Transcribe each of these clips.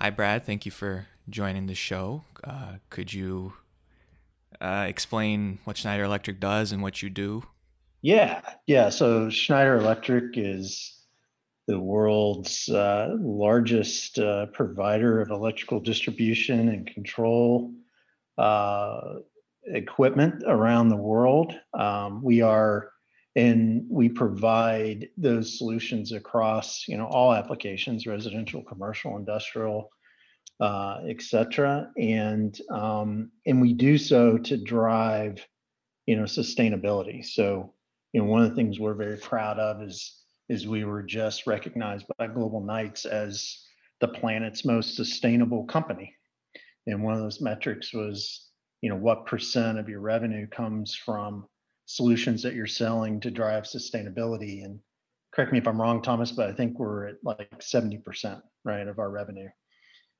Hi, Brad. Thank you for joining the show. Uh, could you uh, explain what Schneider Electric does and what you do? Yeah, yeah. So Schneider Electric is the world's uh, largest uh, provider of electrical distribution and control uh, equipment around the world. Um, we are, and we provide those solutions across, you know, all applications: residential, commercial, industrial, uh, et cetera. And um, and we do so to drive, you know, sustainability. So, you know, one of the things we're very proud of is is we were just recognized by Global Knights as the planet's most sustainable company. And one of those metrics was, you know, what percent of your revenue comes from solutions that you're selling to drive sustainability. And correct me if I'm wrong, Thomas, but I think we're at like 70%, right, of our revenue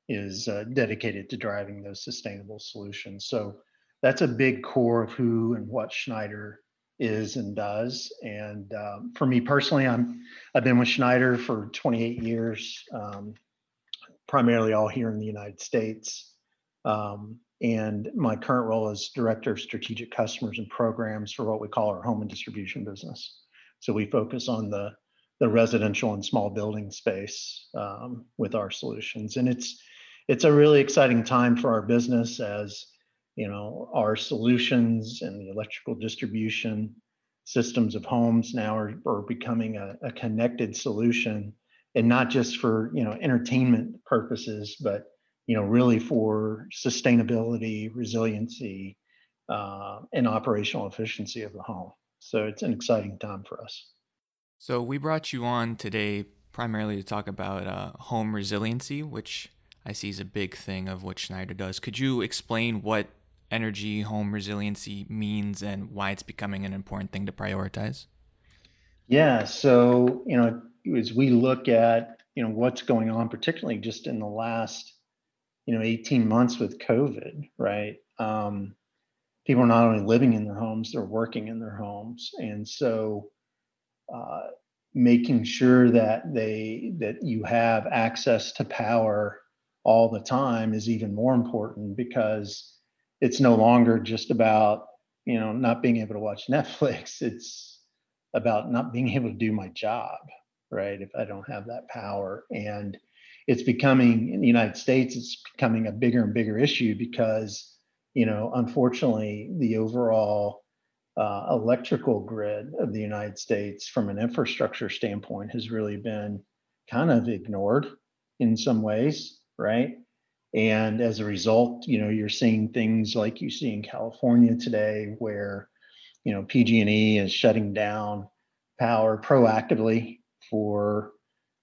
is uh, dedicated to driving those sustainable solutions. So that's a big core of who and what Schneider is and does. And um, for me personally, I'm I've been with Schneider for 28 years, um, primarily all here in the United States. Um, and my current role is director of strategic customers and programs for what we call our home and distribution business. So we focus on the the residential and small building space um, with our solutions, and it's it's a really exciting time for our business as you know, our solutions and the electrical distribution systems of homes now are, are becoming a, a connected solution and not just for, you know, entertainment purposes, but, you know, really for sustainability, resiliency, uh, and operational efficiency of the home. So it's an exciting time for us. So we brought you on today primarily to talk about uh, home resiliency, which I see is a big thing of what Schneider does. Could you explain what energy home resiliency means and why it's becoming an important thing to prioritize? Yeah, so you know, as we look at you know what's going on, particularly just in the last you know 18 months with COVID, right? Um, people are not only living in their homes, they're working in their homes, and so uh, making sure that they that you have access to power all the time is even more important because it's no longer just about you know not being able to watch netflix. It's about not being able to do my job right if i don't have that power. And it's becoming in the united states it's becoming a bigger and bigger issue because you know unfortunately the overall uh, electrical grid of the united states from an infrastructure standpoint has really been kind of ignored in some ways right? And as a result, you know, you're seeing things like you see in California today where, you know, PG&E is shutting down power proactively for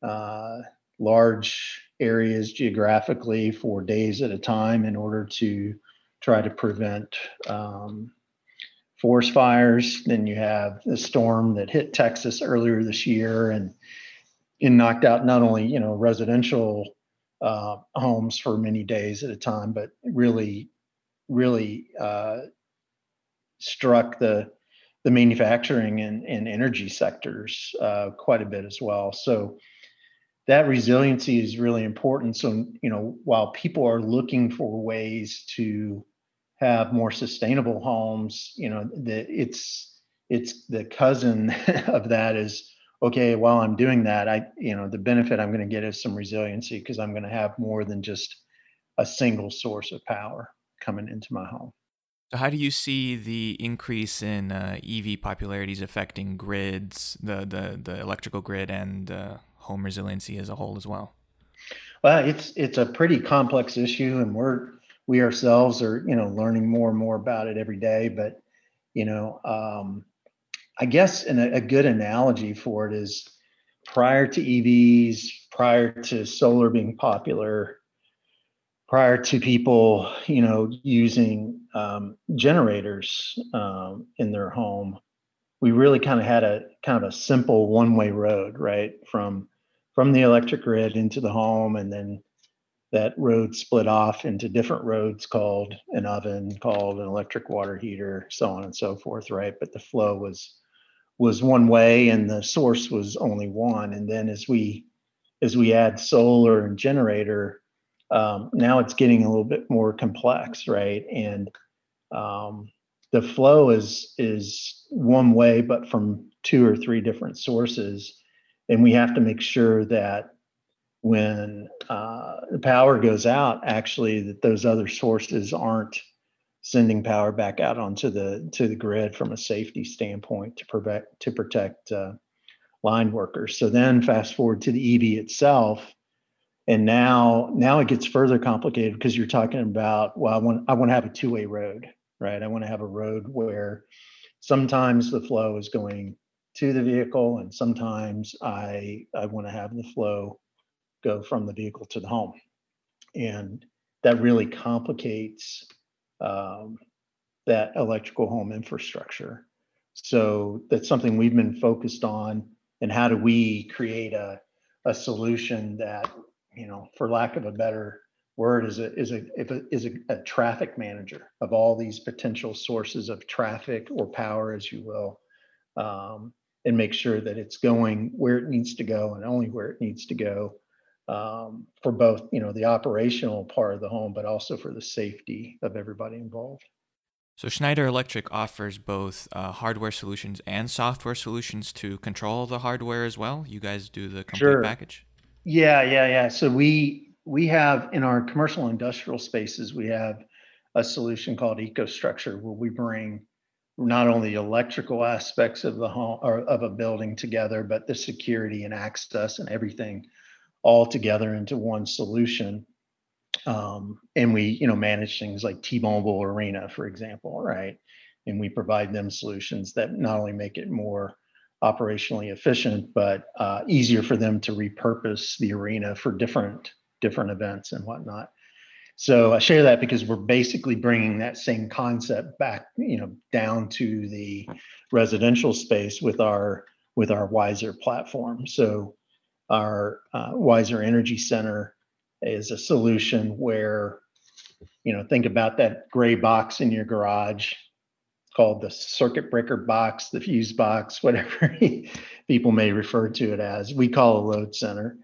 uh, large areas geographically for days at a time in order to try to prevent um, forest fires. Then you have the storm that hit Texas earlier this year and and knocked out not only you know residential uh, homes for many days at a time, but really, really uh, struck the the manufacturing and, and energy sectors uh, quite a bit as well. So that resiliency is really important. So you know, while people are looking for ways to have more sustainable homes, you know, the, it's it's the cousin of that is okay, while I'm doing that, I, you know, the benefit I'm going to get is some resiliency because I'm going to have more than just a single source of power coming into my home. So, how do you see the increase in uh, EV popularities affecting grids, the the the electrical grid, and uh, home resiliency as a whole as well? Well, it's it's a pretty complex issue, and we're we ourselves are you know learning more and more about it every day. But you know, um, I guess an, a good analogy for it is prior to EVs, prior to solar being popular, prior to people, you know, using um, generators um, in their home, we really kind of had a kind of a simple one-way road, right, from from the electric grid into the home, and then that road split off into different roads called an oven, called an electric water heater, so on and so forth, right? But the flow was was one way and the source was only one and then as we as we add solar and generator um, now it's getting a little bit more complex, right? And um, the flow is is one way, but from two or three different sources, and we have to make sure that when uh, the power goes out, actually, that those other sources aren't sending power back out onto the to the grid from a safety standpoint to protect to protect uh, line workers. So then, fast forward to the EV itself and now now it gets further complicated because you're talking about well i want i want to have a two-way road right i want to have a road where sometimes the flow is going to the vehicle and sometimes i i want to have the flow go from the vehicle to the home. And that really complicates um, that electrical home infrastructure. So that's something we've been focused on and how do we create a, a solution that you know, for lack of a better word, is a is a is a, a traffic manager of all these potential sources of traffic or power, as you will, um, and make sure that it's going where it needs to go and only where it needs to go um, for both, you know, the operational part of the home, but also for the safety of everybody involved. So Schneider Electric offers both uh, hardware solutions and software solutions to control the hardware as well. You guys do the complete sure. package. Yeah, yeah, yeah. So we we have in our commercial industrial spaces, we have a solution called EcoStruxure where we bring not only electrical aspects of the home or of a building together, but the security and access and everything all together into one solution. Um, and we, you know, manage things like T-Mobile Arena, for example, right? And we provide them solutions that not only make it more operationally efficient, but uh, easier for them to repurpose the arena for different different events and whatnot. So I share that because we're basically bringing that same concept back, you know, down to the residential space with our with our Wiser platform. So our uh, Wiser Energy Center is a solution where, you know, think about that gray box in your garage called the circuit breaker box, the fuse box, whatever people may refer to it as. We call a load center.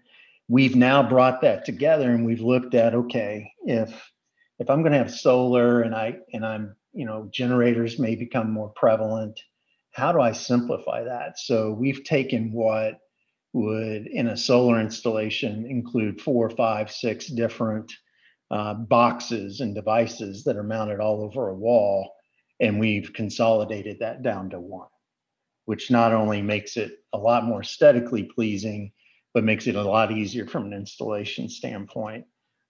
We've now brought that together and we've looked at okay, if if I'm going to have solar and I and I'm you know generators may become more prevalent, how do I simplify that? So we've taken what would in a solar installation include four, five, six different uh, boxes and devices that are mounted all over a wall and we've consolidated that down to one, which not only makes it a lot more aesthetically pleasing, but makes it a lot easier from an installation standpoint.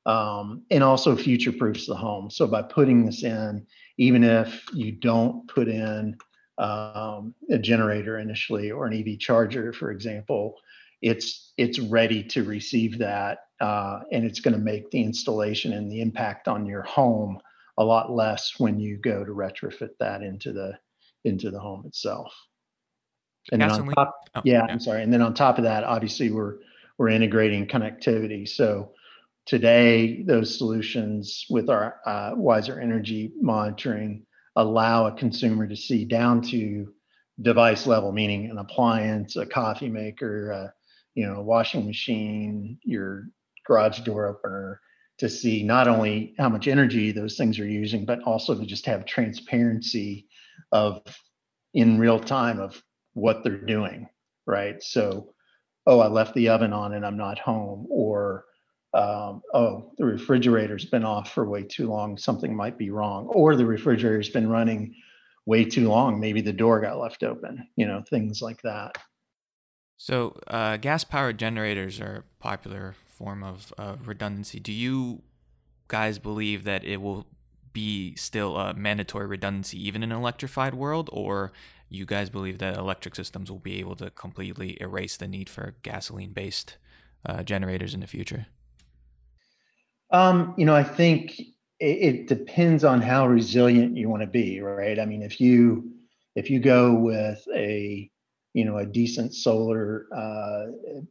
Um, and also future proofs the home. So by putting this in, even if you don't put in um, a generator initially or an EV charger, for example, it's it's ready to receive that, uh, and it's going to make the installation and the impact on your home a lot less when you go to retrofit that into the into the home itself. And then on top, oh, yeah, yeah, I'm sorry. And then on top of that, obviously we're we're integrating connectivity. So today, those solutions with our uh, Wiser Energy monitoring allow a consumer to see down to device level, meaning an appliance, a coffee maker, a, you know, a washing machine, your garage door opener, to see not only how much energy those things are using, but also to just have transparency of in real time of what they're doing, right? So, oh, I left the oven on and I'm not home, or um, oh, the refrigerator's been off for way too long, something might be wrong, or the refrigerator's been running way too long, maybe the door got left open, you know, things like that. So, uh, gas powered generators are popular form of uh, redundancy. Do you guys believe that it will be still a mandatory redundancy even in an electrified world, or you guys believe that electric systems will be able to completely erase the need for gasoline-based uh, generators in the future? Um, you know, I think it, it depends on how resilient you want to be, right? I mean, if you if you go with a you know a decent solar uh,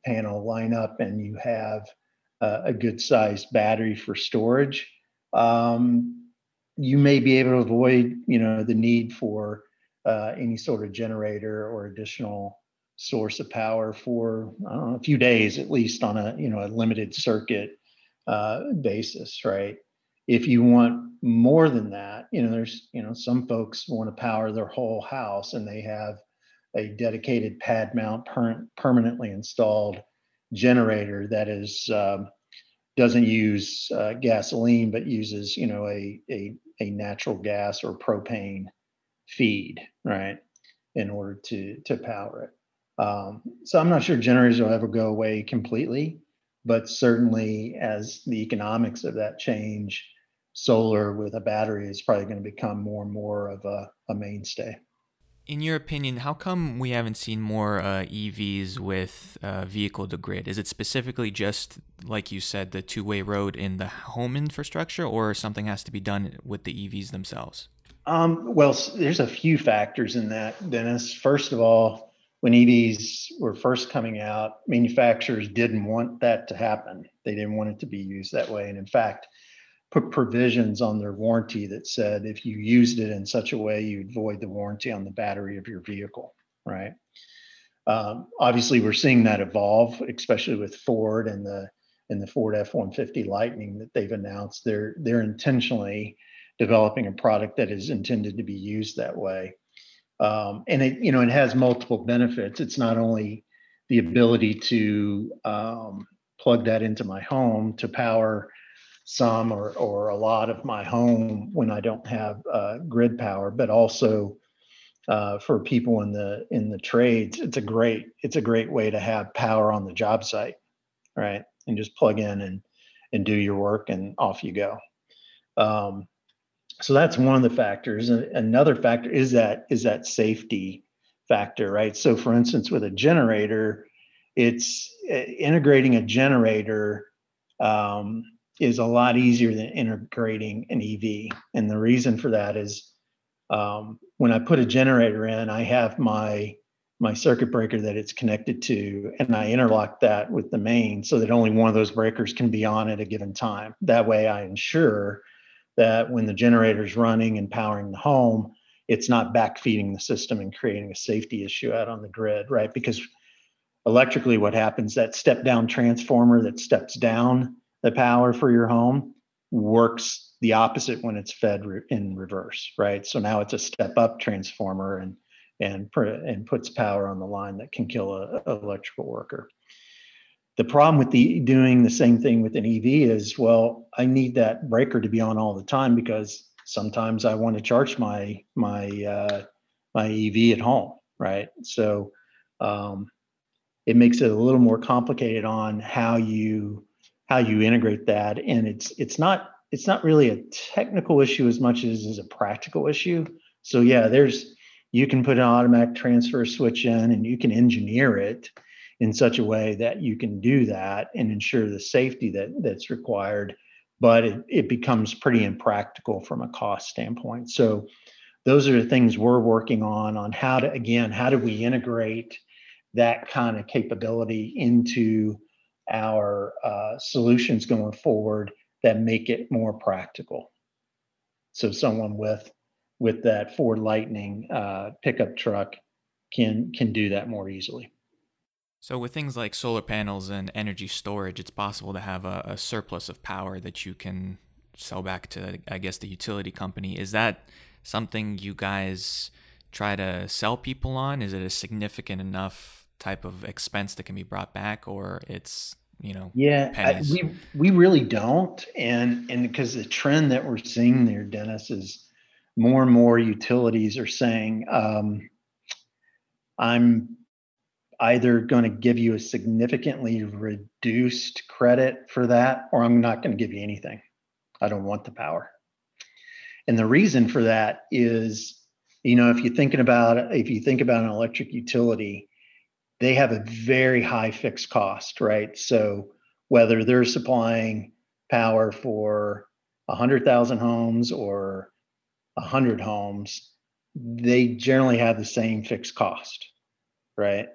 panel lineup and you have uh, a good sized battery for storage um, you may be able to avoid you know the need for uh, any sort of generator or additional source of power for a few days at least on a you know a limited circuit uh, basis, right? If you want more than that, you know, there's, you know, some folks want to power their whole house and they have a dedicated pad mount per- permanently installed generator that is um, doesn't use uh, gasoline but uses you know a, a a natural gas or propane feed right in order to to power it um, so i'm not sure generators will ever go away completely but certainly as the economics of that change solar with a battery is probably going to become more and more of a, a mainstay in your opinion, how come we haven't seen more uh, EVs with uh, vehicle to grid? Is it specifically just, like you said, the two way road in the home infrastructure, or something has to be done with the EVs themselves? Um, well, there's a few factors in that, Dennis. First of all, when EVs were first coming out, manufacturers didn't want that to happen. They didn't want it to be used that way. And in fact, put provisions on their warranty that said if you used it in such a way, you'd void the warranty on the battery of your vehicle, right? Um, obviously, we're seeing that evolve, especially with Ford and the and the Ford F-150 Lightning that they've announced. They're they're intentionally developing a product that is intended to be used that way, um, and it you know it has multiple benefits. It's not only the ability to um, plug that into my home to power some or, or a lot of my home when I don't have uh, grid power, but also uh, for people in the in the trades, it's a great it's a great way to have power on the job site, right? And just plug in and and do your work, and off you go. Um, so that's one of the factors. Another factor is that is that safety factor, right? So for instance, with a generator, it's uh, integrating a generator um, is a lot easier than integrating an EV. And the reason for that is um, when I put a generator in, I have my my circuit breaker that it's connected to, and I interlock that with the main so that only one of those breakers can be on at a given time. That way, I ensure that when the generator is running and powering the home, it's not backfeeding the system and creating a safety issue out on the grid, right? Because electrically, what happens that step down transformer that steps down the power for your home works the opposite when it's fed re- in reverse, right? So now it's a step up transformer and and and puts power on the line that can kill a, a electrical worker. The problem with the doing the same thing with an EV is, well, I need that breaker to be on all the time because sometimes I want to charge my my uh, my EV at home, right? So um, it makes it a little more complicated on how you how you integrate that. And it's it's not it's not really a technical issue as much as is a practical issue. So yeah there's you can put an automatic transfer switch in and you can engineer it in such a way that you can do that and ensure the safety that that's required but it, it becomes pretty impractical from a cost standpoint so those are the things we're working on on how to again how do we integrate that kind of capability into our uh, solutions going forward that make it more practical. So someone with with that Ford Lightning uh, pickup truck can can do that more easily. So with things like solar panels and energy storage, it's possible to have a, a surplus of power that you can sell back to, I guess, the utility company. Is that something you guys try to sell people on? Is it a significant enough type of expense that can be brought back, or it's you know yeah I, we we really don't and and because the trend that we're seeing there dennis is more and more utilities are saying um, i'm either going to give you a significantly reduced credit for that or i'm not going to give you anything i don't want the power and the reason for that is you know if you're thinking about if you think about an electric utility they have a very high fixed cost, right? So whether they're supplying power for 100,000 homes or 100 homes, they generally have the same fixed cost, right?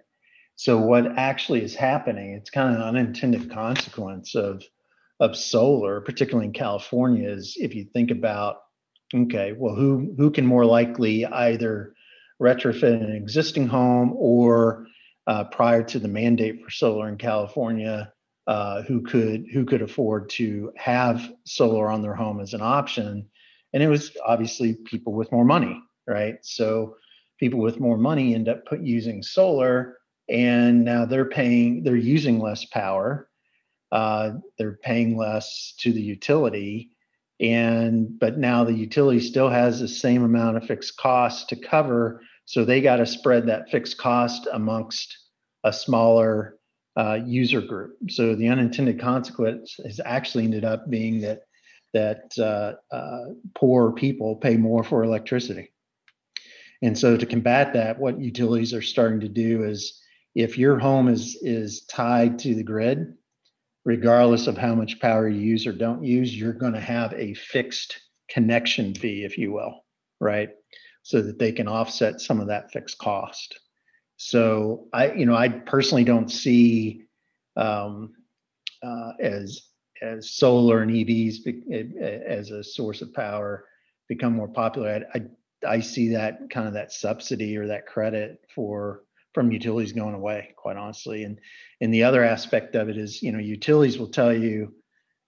So what actually is happening, it's kind of an unintended consequence of of solar, particularly in California, is if you think about, okay, well, who who can more likely either retrofit an existing home or uh, prior to the mandate for solar in California, uh, who could who could afford to have solar on their home as an option, and it was obviously people with more money, right? So people with more money end up put, using solar, and now they're paying they're using less power, uh, they're paying less to the utility, and but now the utility still has the same amount of fixed costs to cover, so they got to spread that fixed cost amongst a smaller uh, user group. So the unintended consequence has actually ended up being that that uh, uh, poor people pay more for electricity. And so to combat that, what utilities are starting to do is if your home is is tied to the grid, regardless of how much power you use or don't use, you're going to have a fixed connection fee, if you will, right? So that they can offset some of that fixed cost. So I, you know, I personally don't see um, uh, as as solar and EVs be, as a source of power become more popular. I, I, I see that kind of that subsidy or that credit for from utilities going away, quite honestly. And and the other aspect of it is, you know, utilities will tell you,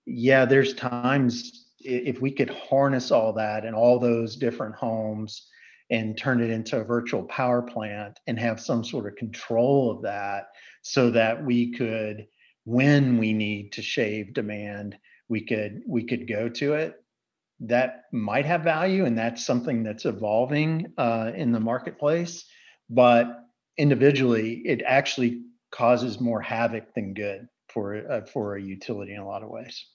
yeah, there's times if we could harness all that and all those different homes and turn it into a virtual power plant and have some sort of control of that so that we could when we need to shave demand we could we could go to it that might have value and that's something that's evolving uh, in the marketplace but individually it actually causes more havoc than good for uh, for a utility in a lot of ways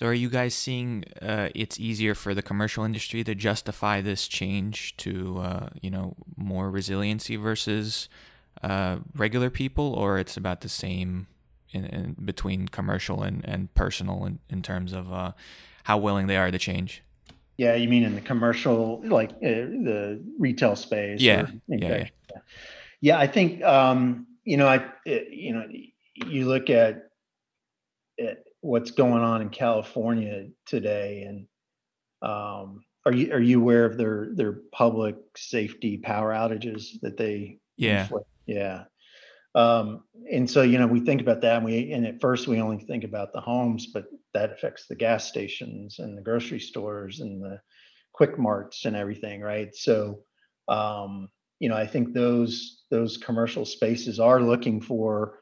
so, are you guys seeing uh, it's easier for the commercial industry to justify this change to, uh, you know, more resiliency versus uh, regular people, or it's about the same in, in between commercial and, and personal in, in terms of uh, how willing they are to change? Yeah, you mean in the commercial, like uh, the retail space? Yeah, yeah, yeah, yeah. I think um, you know, I you know, you look at it what's going on in California today. And um, are you are you aware of their their public safety power outages that they? Yeah. Inflict? Yeah. Um, and so you know we think about that and we and at first we only think about the homes but that affects the gas stations and the grocery stores and the quick marts and everything right so um, you know i think those those commercial spaces are looking for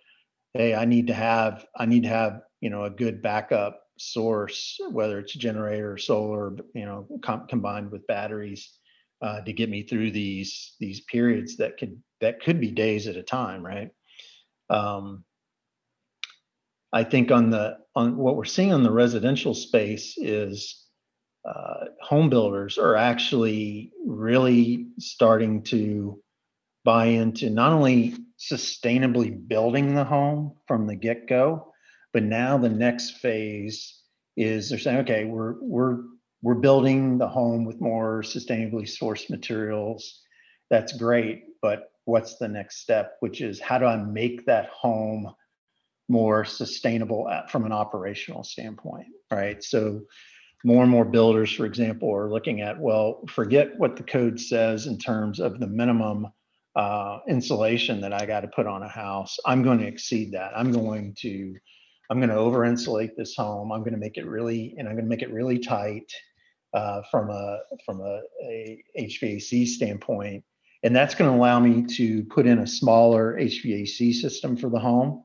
hey i need to have i need to have you know a good backup source, whether it's generator or solar, you know, com- combined with batteries, uh, to get me through these these periods that could that could be days at a time, right? Um, I think on the on what we're seeing on the residential space is uh, home builders are actually really starting to buy into not only sustainably building the home from the get go, but now the next phase is they're saying, okay, we're we're we're building the home with more sustainably sourced materials. That's great, but what's the next step? Which is how do I make that home more sustainable at, from an operational standpoint, right? So more and more builders, for example, are looking at, well, forget what the code says in terms of the minimum uh, insulation that I got to put on a house. I'm going to exceed that. I'm going to I'm going to over insulate this home. I'm going to make it really, and I'm going to make it really tight uh, from a from a, a HVAC standpoint, and that's going to allow me to put in a smaller HVAC system for the home.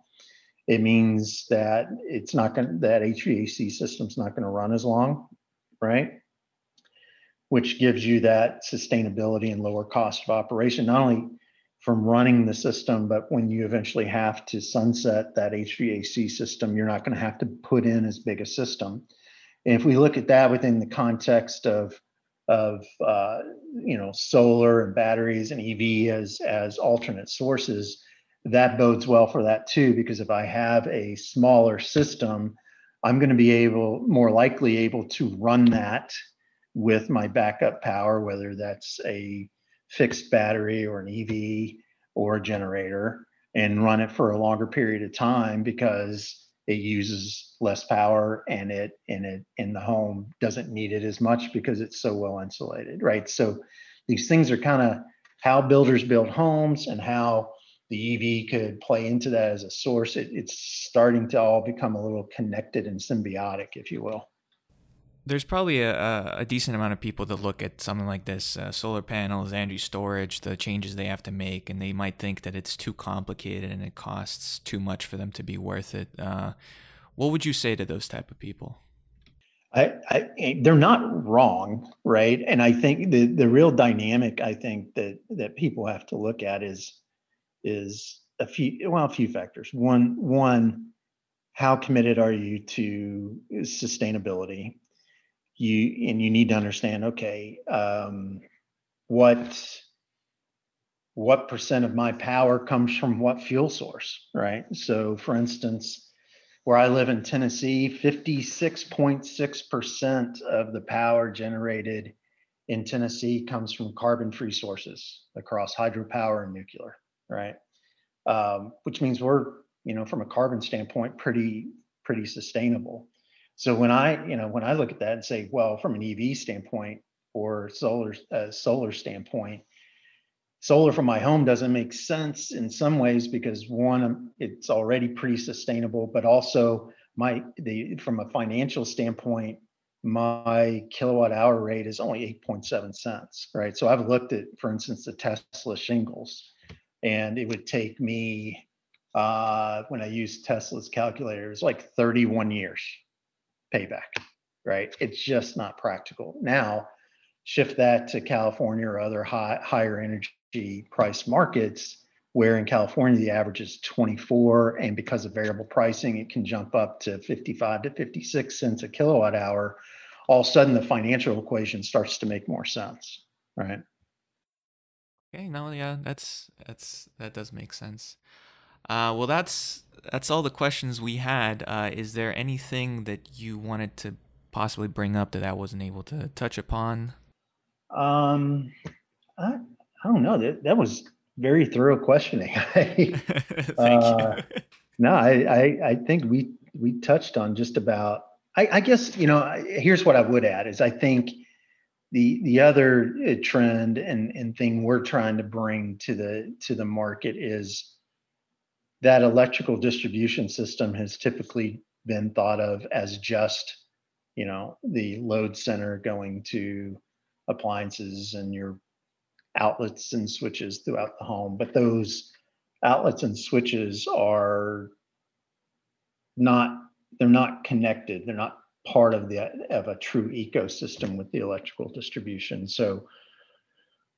It means that it's not going that HVAC system's not going to run as long, right? Which gives you that sustainability and lower cost of operation. Not only from running the system, but when you eventually have to sunset that HVAC system, you're not going to have to put in as big a system. And if we look at that within the context of of uh, you know solar and batteries and EV as as alternate sources, that bodes well for that too. Because if I have a smaller system, I'm going to be able more likely able to run that with my backup power, whether that's a fixed battery or an EV or a generator and run it for a longer period of time because it uses less power and it and it in the home doesn't need it as much because it's so well insulated right so these things are kind of how builders build homes and how the EV could play into that as a source. It, it's starting to all become a little connected and symbiotic, if you will. There's probably a, a decent amount of people that look at something like this uh, solar panels, energy storage, the changes they have to make, and they might think that it's too complicated and it costs too much for them to be worth it. Uh, what would you say to those type of people? I, I, they're not wrong, right? And I think the the real dynamic I think that that people have to look at is is a few well a few factors. One one how committed are you to sustainability? You and you need to understand okay um, what what percent of my power comes from what fuel source, right? So for instance where I live in Tennessee, 56.6% of the power generated in Tennessee comes from carbon free sources across hydropower and nuclear, right? Um, which means we're, you know, from a carbon standpoint, pretty, pretty sustainable. So when I, you know, when I look at that and say, well, from an EV standpoint or solar, uh, solar standpoint, solar from my home doesn't make sense in some ways because one um, it's already pretty sustainable but also my the from a financial standpoint my kilowatt hour rate is only 8.7 cents right so i've looked at for instance the tesla shingles and it would take me uh, when i use tesla's calculator it's like 31 years payback right? It's just not practical. Now shift that to california or other high, higher energy price markets where in California the average is 24 and because of variable pricing it can jump up to 55 to 56 cents a kilowatt hour. All of a sudden the financial equation starts to make more sense right okay no yeah that's that's that does make sense uh, well that's that's all the questions we had uh, is there anything that you wanted to possibly bring up that i wasn't able to touch upon um I, I don't know. That that was very thorough questioning. Thank uh, you. no, I, I I think we we touched on just about. I, I guess you know. Here's what I would add: is I think the the other uh, trend and and thing we're trying to bring to the to the market is that electrical distribution system has typically been thought of as just you know the load center going to appliances and your outlets and switches throughout the home, but those outlets and switches are not they're not connected. They're not part of the of a true ecosystem with the electrical distribution. So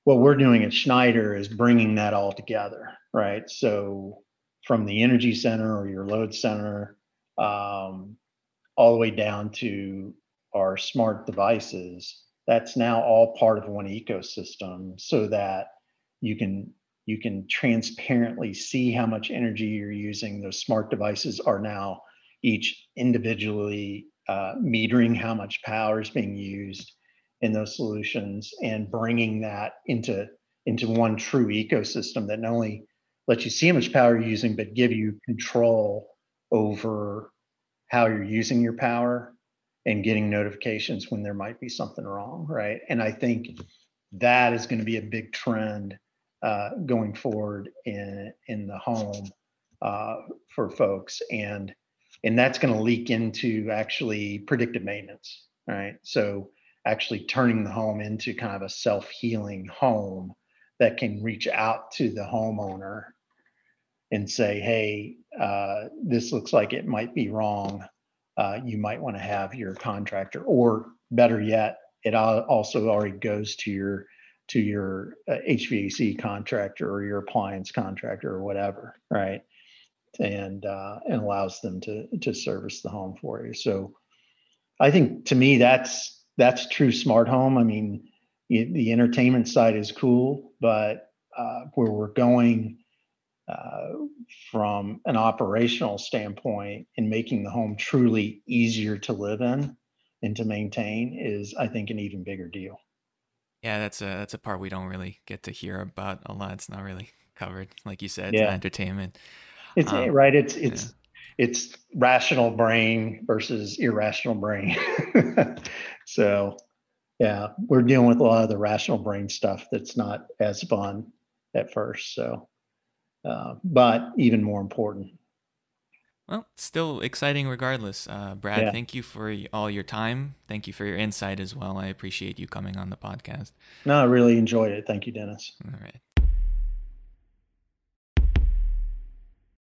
what we're doing at Schneider is bringing that all together, right? So from the energy center or your load center, um, all the way down to our smart devices, that's now all part of one ecosystem so that you can you can transparently see how much energy you're using those smart devices are now each individually uh, metering how much power is being used in those solutions and bringing that into into one true ecosystem that not only lets you see how much power you're using but give you control over how you're using your power and getting notifications when there might be something wrong, right? And I think that is going to be a big trend uh, going forward in in the home uh, for folks, and and that's going to leak into actually predictive maintenance, right? So actually turning the home into kind of a self healing home that can reach out to the homeowner and say, hey, uh, this looks like it might be wrong uh, you might want to have your contractor, or better yet, it also already goes to your to your uh, HVAC contractor or your appliance contractor or whatever, right? And uh, and allows them to to service the home for you. So, I think to me that's that's true smart home. I mean, the entertainment side is cool, but uh, where we're going uh, from an operational standpoint in making the home truly easier to live in and to maintain is i think an even bigger deal yeah that's a that's a part we don't really get to hear about a lot it's not really covered like you said yeah. entertainment it's um, right it's it's yeah. it's rational brain versus irrational brain so yeah we're dealing with a lot of the rational brain stuff that's not as fun at first so uh, but even more important. Well, still exciting regardless. Uh, Brad, yeah. thank you for all your time. Thank you for your insight as well. I appreciate you coming on the podcast. No, I really enjoyed it. Thank you, Dennis. All right.